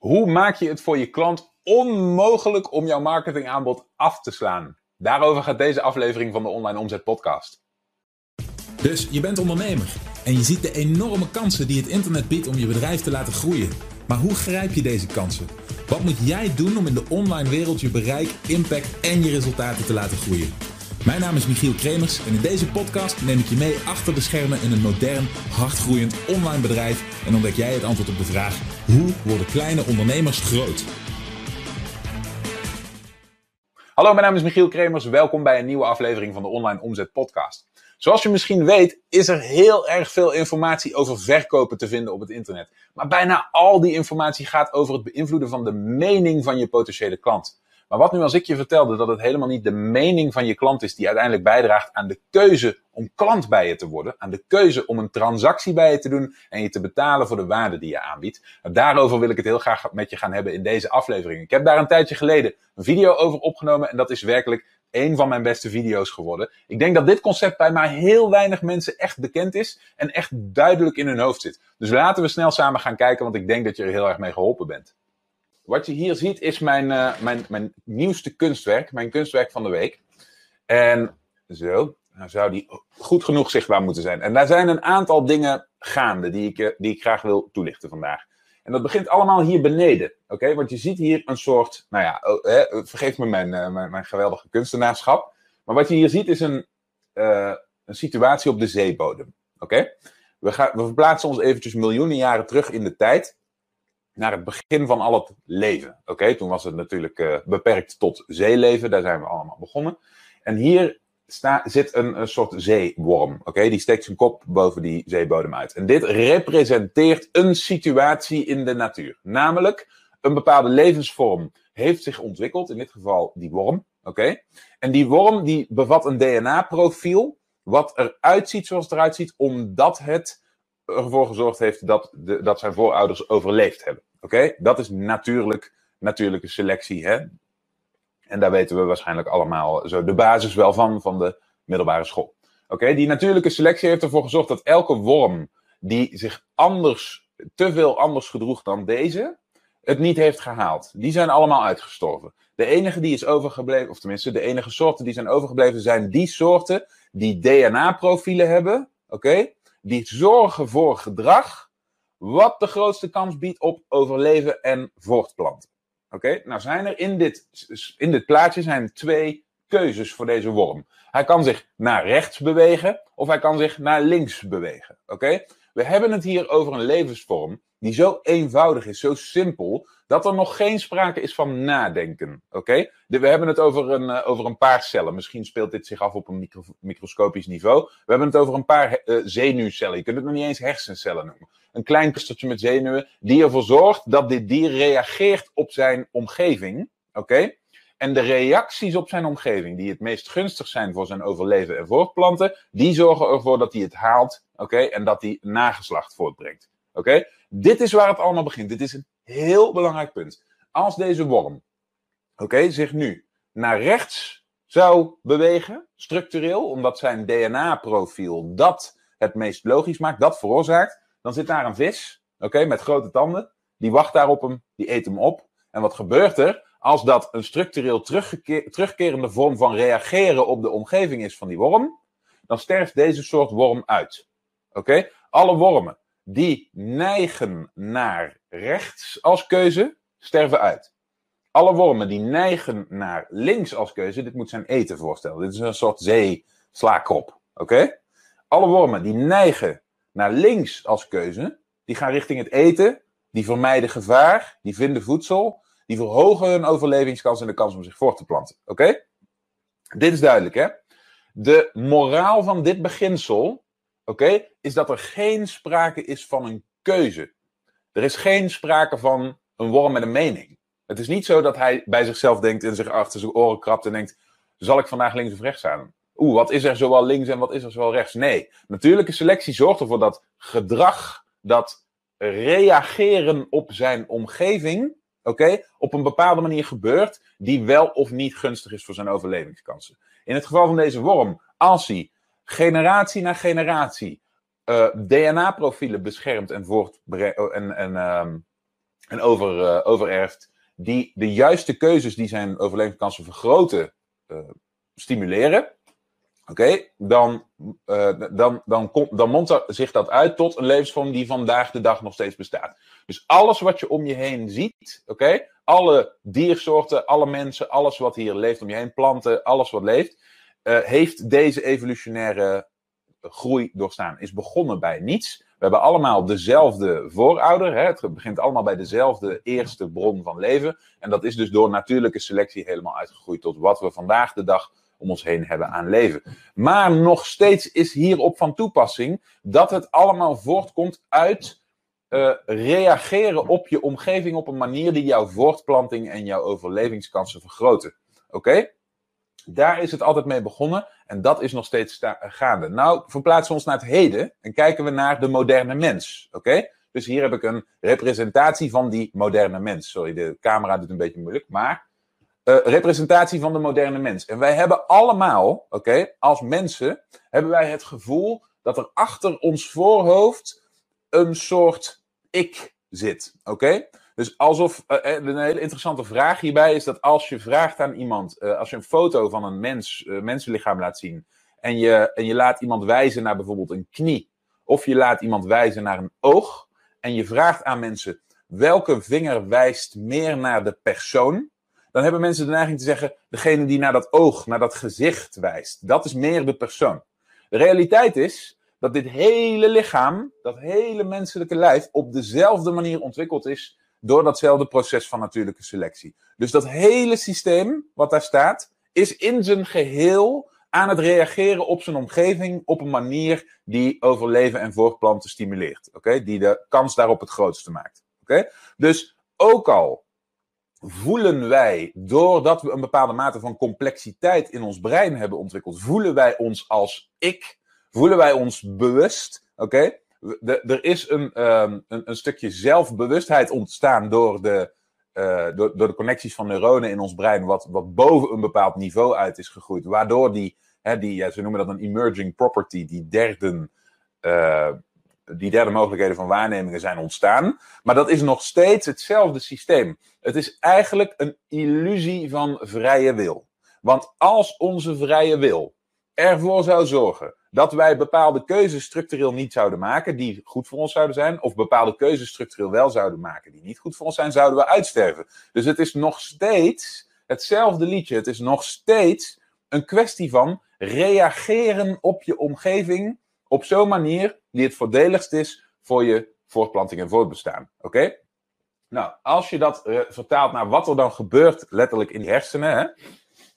Hoe maak je het voor je klant onmogelijk om jouw marketingaanbod af te slaan? Daarover gaat deze aflevering van de Online Omzet Podcast. Dus je bent ondernemer en je ziet de enorme kansen die het internet biedt om je bedrijf te laten groeien. Maar hoe grijp je deze kansen? Wat moet jij doen om in de online wereld je bereik, impact en je resultaten te laten groeien? Mijn naam is Michiel Kremers en in deze podcast neem ik je mee achter de schermen in een modern, hardgroeiend online bedrijf en ontdek jij het antwoord op de vraag: hoe worden kleine ondernemers groot? Hallo, mijn naam is Michiel Kremers. Welkom bij een nieuwe aflevering van de Online Omzet Podcast. Zoals je misschien weet, is er heel erg veel informatie over verkopen te vinden op het internet. Maar bijna al die informatie gaat over het beïnvloeden van de mening van je potentiële klant. Maar wat nu als ik je vertelde dat het helemaal niet de mening van je klant is die uiteindelijk bijdraagt aan de keuze om klant bij je te worden, aan de keuze om een transactie bij je te doen en je te betalen voor de waarde die je aanbiedt. Daarover wil ik het heel graag met je gaan hebben in deze aflevering. Ik heb daar een tijdje geleden een video over opgenomen en dat is werkelijk een van mijn beste video's geworden. Ik denk dat dit concept bij maar heel weinig mensen echt bekend is en echt duidelijk in hun hoofd zit. Dus laten we snel samen gaan kijken, want ik denk dat je er heel erg mee geholpen bent. Wat je hier ziet is mijn, uh, mijn, mijn nieuwste kunstwerk, mijn kunstwerk van de week. En zo, nou zou die goed genoeg zichtbaar moeten zijn. En daar zijn een aantal dingen gaande die ik, uh, die ik graag wil toelichten vandaag. En dat begint allemaal hier beneden. Oké, want je ziet hier een soort, nou ja, oh, eh, vergeef me mijn, uh, mijn, mijn, geweldige kunstenaarschap. Maar wat je hier ziet is een, een situatie op de zeebodem. Oké, we, gaan, we verplaatsen ons eventjes miljoenen jaren terug in de tijd naar het begin van al het leven. Oké, toen was het natuurlijk uh, beperkt tot zeeleven, daar zijn we allemaal begonnen. En hier zit een, een soort zeeworm. Oké, die steekt zijn kop boven die zeebodem uit. En dit representeert een situatie in de natuur. Namelijk, een bepaalde levensvorm heeft zich ontwikkeld, in dit geval die worm. Oké, en die worm die bevat een DNA-profiel, wat eruit ziet zoals het eruit ziet, omdat het ervoor gezorgd heeft dat, de, dat zijn voorouders overleefd hebben. Oké, dat is natuurlijk, natuurlijke selectie. Hè? En daar weten we waarschijnlijk allemaal zo de basis wel van, van de middelbare school. Oké, die natuurlijke selectie heeft ervoor gezorgd dat elke worm die zich anders, te veel anders gedroeg dan deze, het niet heeft gehaald. Die zijn allemaal uitgestorven. De enige die is overgebleven, of tenminste de enige soorten die zijn overgebleven, zijn die soorten die DNA-profielen hebben. Oké, die zorgen voor gedrag wat de grootste kans biedt op overleven en voortplanten. Oké, nou zijn er in dit, in dit plaatje zijn twee keuzes voor deze worm. Hij kan zich naar rechts bewegen of hij kan zich naar links bewegen. Oké, we hebben het hier over een levensvorm die zo eenvoudig is, zo simpel, dat er nog geen sprake is van nadenken. Oké? We hebben het over een, uh, over een paar cellen. Misschien speelt dit zich af op een micro microscopisch niveau. We hebben het over een paar uh, zenuwcellen. Je kunt het nog niet eens hersencellen noemen. Een klein clustertje met zenuwen die ervoor zorgt dat dit dier reageert op zijn omgeving. Oké? En de reacties op zijn omgeving, die het meest gunstig zijn voor zijn overleven en voortplanten, die zorgen ervoor dat hij het haalt, oké, en dat hij nageslacht voortbrengt. Oké? Dit is waar het allemaal begint. Dit is een heel belangrijk punt. Als deze worm, oké, zich nu naar rechts zou bewegen, structureel, omdat zijn DNA-profiel dat het meest logisch maakt, dat veroorzaakt, dan zit daar een vis, oké, met grote tanden, die wacht daar op hem, die eet hem op. En wat gebeurt er als dat een structureel terugkerende vorm van reageren op de omgeving is van die worm? Dan sterft deze soort worm uit. Oké? Alle wormen die neigen naar rechts als keuze, sterven uit. Alle wormen die neigen naar links als keuze, dit moet zijn eten voorstellen. Dit is een soort zeeslaakrop. Oké? Alle wormen die neigen naar links als keuze, die gaan richting het eten, die vermijden gevaar, die vinden voedsel, die verhogen hun overlevingskans en de kans om zich voort te planten. Oké? Dit is duidelijk, hè? De moraal van dit beginsel oké, is dat er geen sprake is van een keuze. Er is geen sprake van een worm met een mening. Het is niet zo dat hij bij zichzelf denkt en zich achter zijn oren krabt en denkt: zal ik vandaag links of rechts aan? Oeh, wat is er zowel links en wat is er zowel rechts? Nee, natuurlijke selectie zorgt ervoor dat gedrag, dat reageren op zijn omgeving, oké, op een bepaalde manier gebeurt, die wel of niet gunstig is voor zijn overlevingskansen. In het geval van deze worm, als hij generatie na generatie uh, DNA-profielen beschermt en, voort, en, en, um, en over, uh, overerft, die de juiste keuzes die zijn overlevingskansen vergroten, uh, stimuleren, oké, dan, dan, dan, dan mondt zich dat uit tot een levensvorm die vandaag de dag nog steeds bestaat. Dus alles wat je om je heen ziet, oké, alle diersoorten, alle mensen, alles wat hier leeft om je heen, planten, alles wat leeft, heeft deze evolutionaire groei doorstaan. Is begonnen bij niets. We hebben allemaal dezelfde voorouder. Hè? Het begint allemaal bij dezelfde eerste bron van leven. En dat is dus door natuurlijke selectie helemaal uitgegroeid tot wat we vandaag de dag om ons heen hebben aan leven. Maar nog steeds is hierop van toepassing dat het allemaal voortkomt uit uh, reageren op je omgeving op een manier die jouw voortplanting en jouw overlevingskansen vergroten. Oké? Daar is het altijd mee begonnen en dat is nog steeds gaande. Nou, verplaatsen we ons naar het heden en kijken we naar de moderne mens. Oké? Dus hier heb ik een representatie van die moderne mens. Sorry, de camera doet een beetje moeilijk, maar uh, representatie van de moderne mens. En wij hebben allemaal, oké, als mensen, hebben wij het gevoel dat er achter ons voorhoofd een soort ik zit. Oké? Dus alsof, uh, een hele interessante vraag hierbij is dat als je vraagt aan iemand, uh, als je een foto van een mens, uh, mensenlichaam laat zien, en je, en je laat iemand wijzen naar bijvoorbeeld een knie, of je laat iemand wijzen naar een oog, en je vraagt aan mensen welke vinger wijst meer naar de persoon, dan hebben mensen de neiging te zeggen, degene die naar dat oog, naar dat gezicht wijst, dat is meer de persoon. De realiteit is dat dit hele lichaam, dat hele menselijke lijf, op dezelfde manier ontwikkeld is door datzelfde proces van natuurlijke selectie. Dus dat hele systeem wat daar staat, is in zijn geheel aan het reageren op zijn omgeving op een manier die overleven en voortplanten stimuleert. Oké, Die de kans daarop het grootste maakt. Oké, Dus ook al voelen wij, doordat we een bepaalde mate van complexiteit in ons brein hebben ontwikkeld, voelen wij ons als ik, voelen wij ons bewust. Oké, er is een, um, een, een, stukje zelfbewustheid ontstaan door de, uh, door, door, de connecties van neuronen in ons brein, wat, wat boven een bepaald niveau uit is gegroeid. Waardoor die, hè, die ze noemen dat een emerging property, die derde, uh, die derde mogelijkheden van waarnemingen zijn ontstaan. Maar dat is nog steeds hetzelfde systeem. Het is eigenlijk een illusie van vrije wil. Want als onze vrije wil ervoor zou zorgen dat wij bepaalde keuzes structureel niet zouden maken die goed voor ons zouden zijn, of bepaalde keuzes structureel wel zouden maken die niet goed voor ons zijn, zouden we uitsterven. Dus het is nog steeds hetzelfde liedje. Het is nog steeds een kwestie van reageren op je omgeving op zo'n manier die het voordeligst is voor je voortplanting en voortbestaan. Oké? Nou, als je dat uh, vertaalt naar wat er dan gebeurt, letterlijk in de hersenen, hè,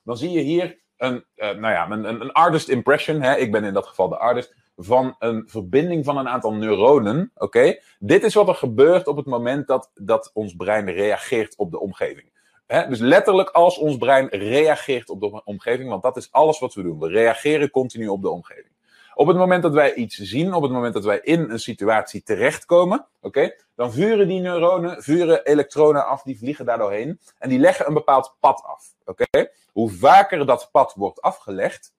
dan zie je hier een, uh, nou ja, een, een artist impression, hè, ik ben in dat geval de artist, van een verbinding van een aantal neuronen. Oké, Dit is wat er gebeurt op het moment dat, dat ons brein reageert op de omgeving. Hè, dus letterlijk als ons brein reageert op de omgeving, want dat is alles wat we doen. We reageren continu op de omgeving. Op het moment dat wij iets zien, op het moment dat wij in een situatie terechtkomen, oké, dan vuren die neuronen, vuren elektronen af, die vliegen daar doorheen en die leggen een bepaald pad af. Oké? Hoe vaker dat pad wordt afgelegd,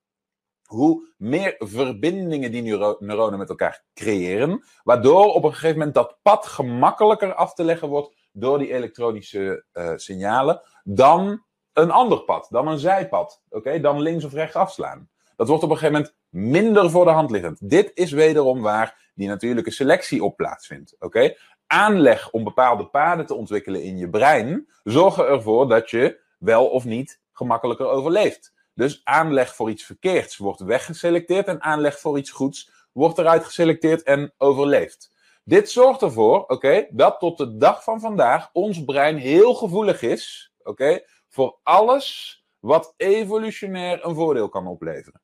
hoe meer verbindingen die neuro neuronen met elkaar creëren, waardoor op een gegeven moment dat pad gemakkelijker af te leggen wordt door die elektronische uh, signalen dan een ander pad, dan een zijpad, oké, dan links of rechts afslaan. Dat wordt op een gegeven moment minder voor de hand liggend. Dit is wederom waar die natuurlijke selectie op plaatsvindt. Oké? Aanleg om bepaalde paden te ontwikkelen in je brein zorgen ervoor dat je wel of niet gemakkelijker overleeft. Dus aanleg voor iets verkeerds wordt weggeselecteerd en aanleg voor iets goeds wordt eruit geselecteerd en overleeft. Dit zorgt ervoor, oké, dat tot de dag van vandaag ons brein heel gevoelig is, oké, voor alles wat evolutionair een voordeel kan opleveren.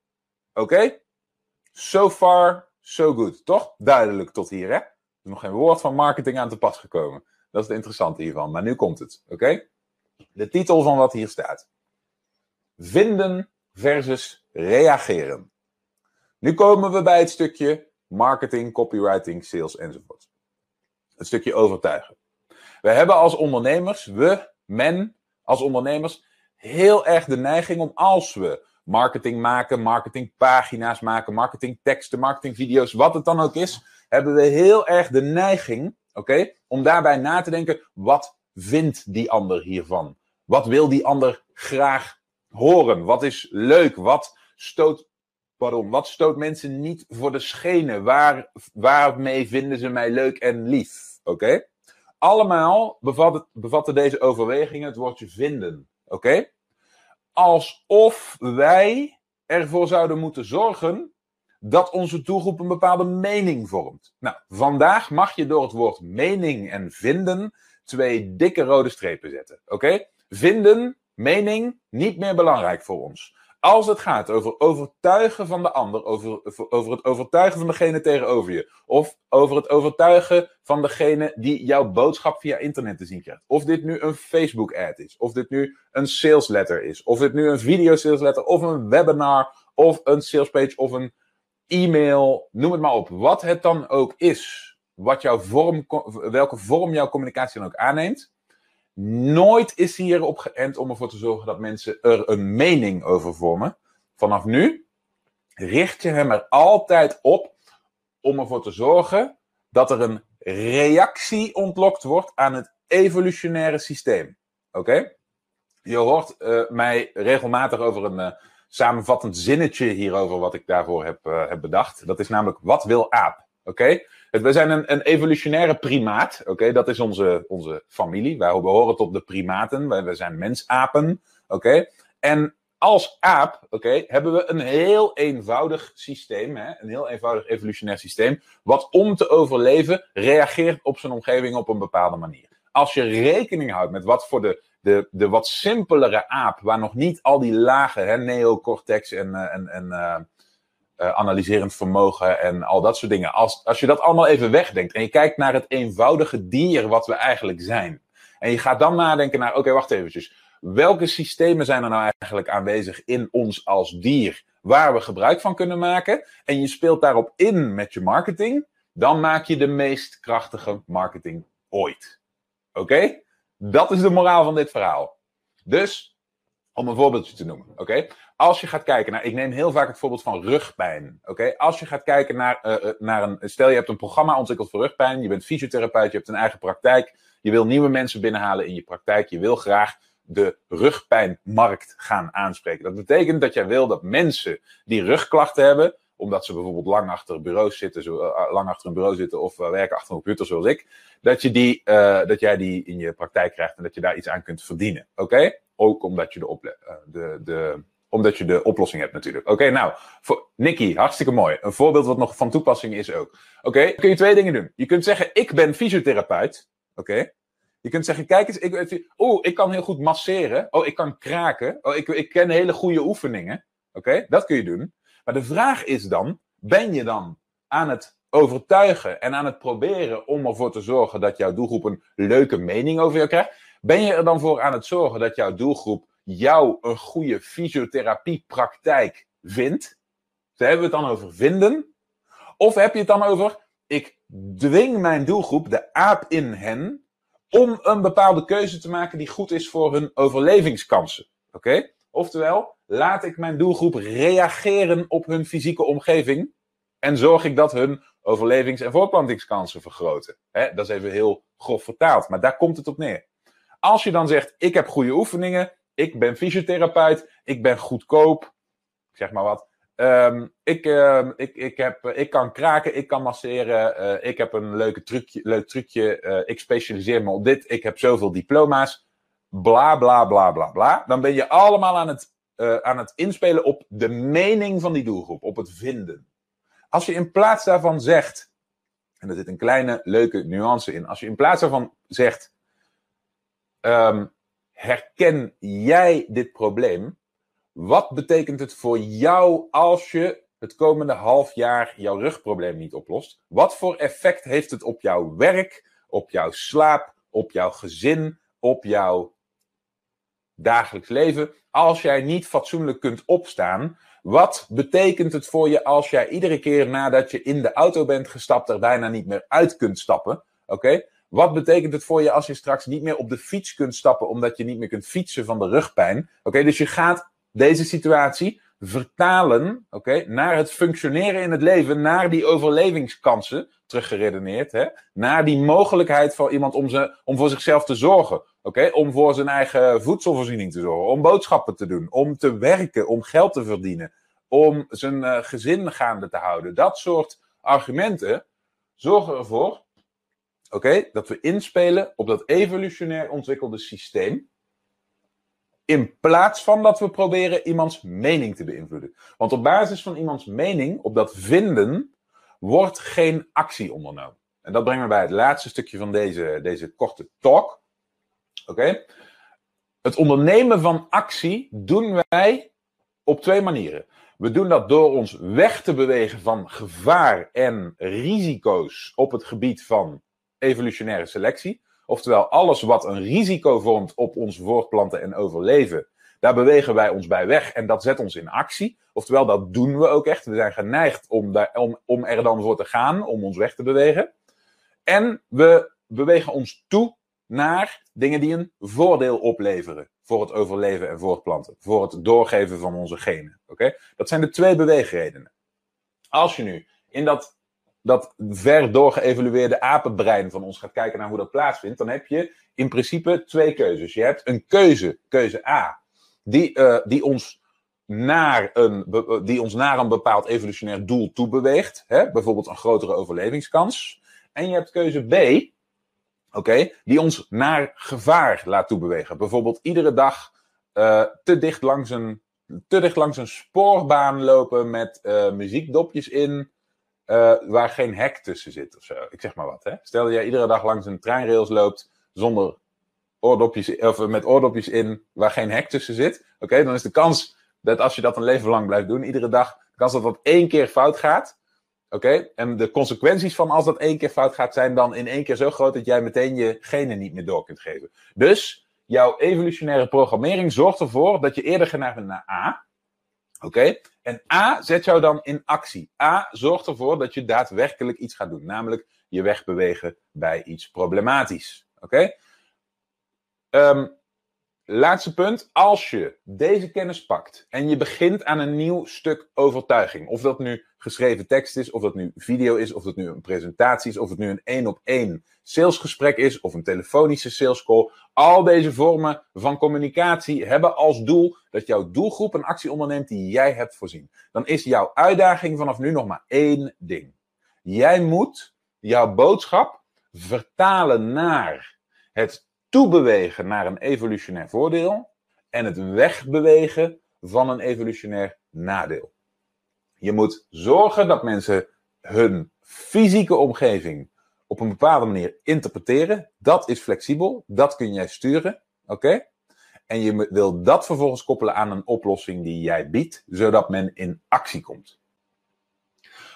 Oké? So far, so good. Toch? Duidelijk tot hier, hè? Er is nog geen woord van marketing aan te pas gekomen. Dat is het interessante hiervan. Maar nu komt het. Oké? De titel van wat hier staat. Vinden versus reageren. Nu komen we bij het stukje marketing, copywriting, sales enzovoort. Het stukje overtuigen. We hebben als ondernemers, we, men, als ondernemers, heel erg de neiging om als we marketing maken, marketingpagina's maken, marketingteksten, marketingvideo's, wat het dan ook is, hebben we heel erg de neiging Oké? Om daarbij na te denken, wat vindt die ander hiervan? Wat wil die ander graag horen? Wat is leuk? Wat stoot, pardon, wat stoot mensen niet voor de schenen? Waar, waarmee vinden ze mij leuk en lief? Oké? Allemaal bevat bevatten deze overwegingen het woordje vinden. Oké? Alsof wij ervoor zouden moeten zorgen dat onze doelgroep een bepaalde mening vormt. Nou, vandaag mag je door het woord mening en vinden twee dikke rode strepen zetten. Oké? Vinden, mening, niet meer belangrijk voor ons. Als het gaat over overtuigen van de ander, over, over het overtuigen van degene tegenover je, of over het overtuigen van degene die jouw boodschap via internet te zien krijgt. Of dit nu een Facebook-ad is, of dit nu een sales letter is, of dit nu een video sales letter, of een webinar, of een salespage, of een e-mail, noem het maar op. Wat het dan ook is, wat jouw vorm, welke vorm jouw communicatie dan ook aanneemt. Nooit is hij erop geënt om ervoor te zorgen dat mensen er een mening over vormen. Vanaf nu richt je hem er altijd op om ervoor te zorgen dat er een reactie ontlokt wordt aan het evolutionaire systeem. Oké? Je hoort uh, mij regelmatig over een uh, samenvattend zinnetje hierover wat ik daarvoor heb, uh, heb bedacht. Dat is namelijk, wat wil aap? Oké? We zijn een, een evolutionaire primaat. Oké, dat is onze, onze familie. Wij behoren tot de primaten. Wij, zijn mensapen. Oké. En als aap, oké, hebben we een heel eenvoudig systeem, hè, een heel eenvoudig evolutionair systeem, wat om te overleven reageert op zijn omgeving op een bepaalde manier. Als je rekening houdt met wat voor de, de, de wat simpelere aap, waar nog niet al die lagen, hè, neocortex en, eh, en, en uh, analyserend vermogen en al dat soort dingen. Als, als je dat allemaal even wegdenkt en je kijkt naar het eenvoudige dier wat we eigenlijk zijn. En je gaat dan nadenken naar, oké, wacht eventjes. Welke systemen zijn er nou eigenlijk aanwezig in ons als dier, waar we gebruik van kunnen maken? En je speelt daarop in met je marketing, dan maak je de meest krachtige marketing ooit. Oké? Dat is de moraal van dit verhaal. Dus, om een voorbeeldje te noemen, oké? als je gaat kijken naar, ik neem heel vaak het voorbeeld van rugpijn. Oké, als je gaat kijken naar, uh, naar een, stel je hebt een programma ontwikkeld voor rugpijn, je bent fysiotherapeut, je hebt een eigen praktijk, je wil nieuwe mensen binnenhalen in je praktijk, je wil graag de rugpijnmarkt gaan aanspreken. Dat betekent dat jij wil dat mensen die rugklachten hebben, omdat ze bijvoorbeeld lang achter bureaus zitten, zo, uh, lang achter een bureau zitten of werken achter een computer zoals ik, dat, je die, dat jij die in je praktijk krijgt en dat je daar iets aan kunt verdienen. Oké? Ook omdat je de, de, de omdat je de oplossing hebt natuurlijk. Oké, nou, voor Nicky, hartstikke mooi. Een voorbeeld wat nog van toepassing is ook. Oké, kun je twee dingen doen. Je kunt zeggen, ik ben fysiotherapeut. Oké. Je kunt zeggen, kijk eens, ik, oh, ik kan heel goed masseren. Oh, ik kan kraken. Oh, ik, ik ken hele goede oefeningen. Oké, dat kun je doen. Maar de vraag is dan, ben je dan aan het overtuigen en aan het proberen om ervoor te zorgen dat jouw doelgroep een leuke mening over jou krijgt? Ben je er dan voor aan het zorgen dat jouw doelgroep jou een goede fysiotherapiepraktijk vindt, dan hebben we het dan over vinden. Of heb je het dan over, ik dwing mijn doelgroep, de aap in hen, om een bepaalde keuze te maken die goed is voor hun overlevingskansen. Oké? Oftewel, laat ik mijn doelgroep reageren op hun fysieke omgeving en zorg ik dat hun overlevings- en voortplantingskansen vergroten. Dat is even heel grof vertaald, maar daar komt het op neer. Als je dan zegt, ik heb goede oefeningen, ik ben fysiotherapeut, ik ben goedkoop, zeg maar wat. Um, ik, uh, ik, ik, heb, ik kan kraken, ik kan masseren, uh, ik heb een leuke trucje, leuk trucje, uh, ik specialiseer me op dit, ik heb zoveel diploma's, bla bla bla bla bla. Dan ben je allemaal aan het, uh, aan het inspelen op de mening van die doelgroep, op het vinden. Als je in plaats daarvan zegt, en er zit een kleine leuke nuance in, als je in plaats daarvan zegt, um, herken jij dit probleem? Wat betekent het voor jou als je het komende half jaar jouw rugprobleem niet oplost? Wat voor effect heeft het op jouw werk, op jouw slaap, op jouw gezin, op jouw dagelijks leven? Als jij niet fatsoenlijk kunt opstaan, wat betekent het voor je als jij iedere keer nadat je in de auto bent gestapt er bijna niet meer uit kunt stappen? Oké? Wat betekent het voor je als je straks niet meer op de fiets kunt stappen omdat je niet meer kunt fietsen van de rugpijn? Oké, dus je gaat deze situatie vertalen oké, naar het functioneren in het leven, naar die overlevingskansen, teruggeredeneerd, hè, naar die mogelijkheid voor iemand om, ze, om voor zichzelf te zorgen. oké, om voor zijn eigen voedselvoorziening te zorgen, om boodschappen te doen, om te werken, om geld te verdienen, om zijn uh, gezin gaande te houden. Dat soort argumenten zorgen ervoor oké, dat we inspelen op dat evolutionair ontwikkelde systeem. In plaats van dat we proberen iemands mening te beïnvloeden. Want op basis van iemands mening, op dat vinden, wordt geen actie ondernomen. En dat brengt me bij het laatste stukje van deze, deze korte talk. Oké? Het ondernemen van actie doen wij op twee manieren. We doen dat door ons weg te bewegen van gevaar en risico's op het gebied van evolutionaire selectie. Oftewel, alles wat een risico vormt op ons voortplanten en overleven, daar bewegen wij ons bij weg en dat zet ons in actie. Oftewel, dat doen we ook echt. We zijn geneigd om, daar, om, om er dan voor te gaan, om ons weg te bewegen. En we bewegen ons toe naar dingen die een voordeel opleveren voor het overleven en voortplanten. Voor het doorgeven van onze genen. Oké? Dat zijn de twee beweegredenen. Als je nu in dat dat ver doorgeëvalueerde apenbrein van ons gaat kijken naar hoe dat plaatsvindt, dan heb je in principe twee keuzes. Je hebt een keuze, keuze A, die, uh, die, ons, naar een, die ons naar een bepaald evolutionair doel toe beweegt, hè? bijvoorbeeld een grotere overlevingskans. En je hebt keuze B, oké, die ons naar gevaar laat toebewegen. Bijvoorbeeld iedere dag uh, te, dicht langs een, te dicht langs een spoorbaan lopen met uh, muziekdopjes in. Uh, waar geen hek tussen zit of zo. Ik zeg maar wat. Hè? Stel dat jij iedere dag langs een treinrails loopt zonder oordopjes, of met oordopjes in waar geen hek tussen zit. Oké, dan is de kans dat als je dat een leven lang blijft doen, iedere dag, de kans dat dat één keer fout gaat. Oké, en de consequenties van als dat één keer fout gaat, zijn dan in één keer zo groot dat jij meteen je genen niet meer door kunt geven. Dus jouw evolutionaire programmering zorgt ervoor dat je eerder geneigd bent naar A. Oké? En A zet jou dan in actie. A zorgt ervoor dat je daadwerkelijk iets gaat doen. Namelijk je wegbewegen bij iets problematisch. Oké? Um, laatste punt. Als je deze kennis pakt en je begint aan een nieuw stuk overtuiging. Of dat nu geschreven tekst is, of dat nu video is, of dat nu een presentatie is, of het nu een één op één salesgesprek is, of een telefonische salescall. Al deze vormen van communicatie hebben als doel dat jouw doelgroep een actie onderneemt die jij hebt voorzien. Dan is jouw uitdaging vanaf nu nog maar één ding. Jij moet jouw boodschap vertalen naar het toebewegen naar een evolutionair voordeel en het wegbewegen van een evolutionair nadeel. Je moet zorgen dat mensen hun fysieke omgeving op een bepaalde manier interpreteren. Dat is flexibel, dat kun jij sturen. Oké? En je wil dat vervolgens koppelen aan een oplossing die jij biedt, zodat men in actie komt.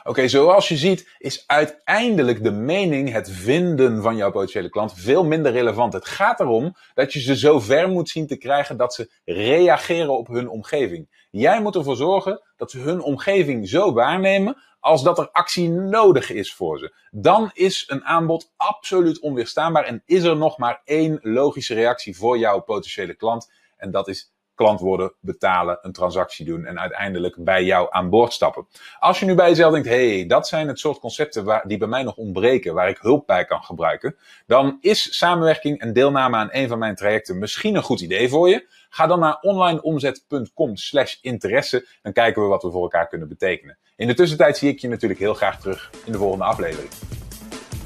Oké, zoals je ziet is uiteindelijk de mening, het vinden van jouw potentiële klant veel minder relevant. Het gaat erom dat je ze zo ver moet zien te krijgen dat ze reageren op hun omgeving. Jij moet ervoor zorgen dat ze hun omgeving zo waarnemen als dat er actie nodig is voor ze. Dan is een aanbod absoluut onweerstaanbaar en is er nog maar één logische reactie voor jouw potentiële klant. En dat is klant worden, betalen, een transactie doen en uiteindelijk bij jou aan boord stappen. Als je nu bij jezelf denkt, hey, dat zijn het soort concepten waar, die bij mij nog ontbreken, waar ik hulp bij kan gebruiken, dan is samenwerking en deelname aan een van mijn trajecten misschien een goed idee voor je. Ga dan naar onlineomzet.com slash interesse. Dan kijken we wat we voor elkaar kunnen betekenen. In de tussentijd zie ik je natuurlijk heel graag terug in de volgende aflevering.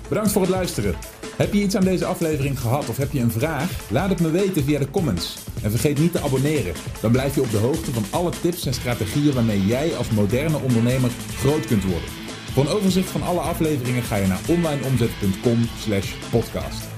Bedankt voor het luisteren. Heb je iets aan deze aflevering gehad of heb je een vraag? Laat het me weten via de comments. En vergeet niet te abonneren. Dan blijf je op de hoogte van alle tips en strategieën waarmee jij als moderne ondernemer groot kunt worden. Voor een overzicht van alle afleveringen ga je naar onlineomzet.com/podcast.